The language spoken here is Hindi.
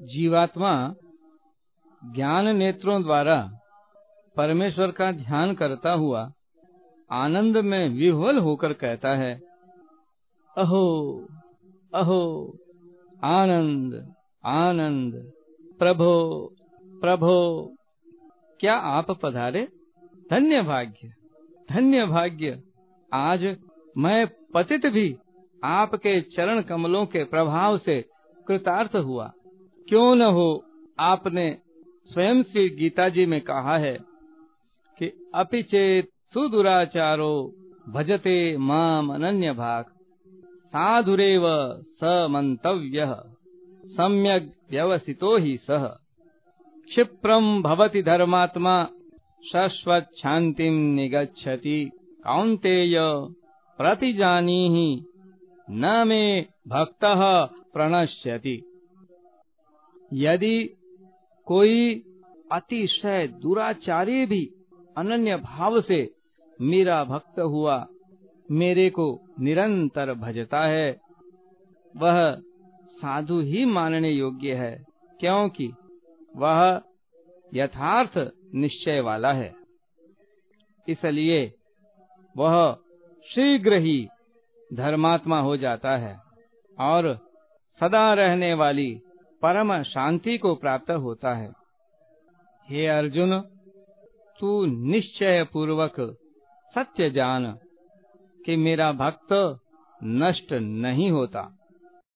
जीवात्मा ज्ञान नेत्रों द्वारा परमेश्वर का ध्यान करता हुआ आनंद में विह्वल होकर कहता है, अहो अहो, आनंद आनंद, प्रभो प्रभो, क्या आप पधारे? धन्य भाग्य धन्य भाग्य, आज मैं पतित भी आपके चरण कमलों के प्रभाव से कृतार्थ हुआ। क्यों न हो? आपने स्वयं श्री गीता जी में कहा है कि अपिचेत सुदुराचारो भजते माम अनन्य भाग। साधुरेव स मंतव्य सम्यक व्यवसितो ही सह क्षिप्रम भवति धर्मात्मा शाश्वत शांति निगछति कौन्तेय प्रतिजानीहि, न मे भक्त प्रणश्यति। यदि कोई अतिशय दुराचारी भी अनन्य भाव से मेरा भक्त हुआ, मेरे को निरंतर भजता है, वह साधु ही मानने योग्य है, क्योंकि वह यथार्थ निश्चय वाला है। इसलिए वह शीघ्र ही धर्मात्मा हो जाता है और सदा रहने वाली परम शांति को प्राप्त होता है। हे अर्जुन, तू निश्चय पूर्वक सत्य जान कि मेरा भक्त नष्ट नहीं होता।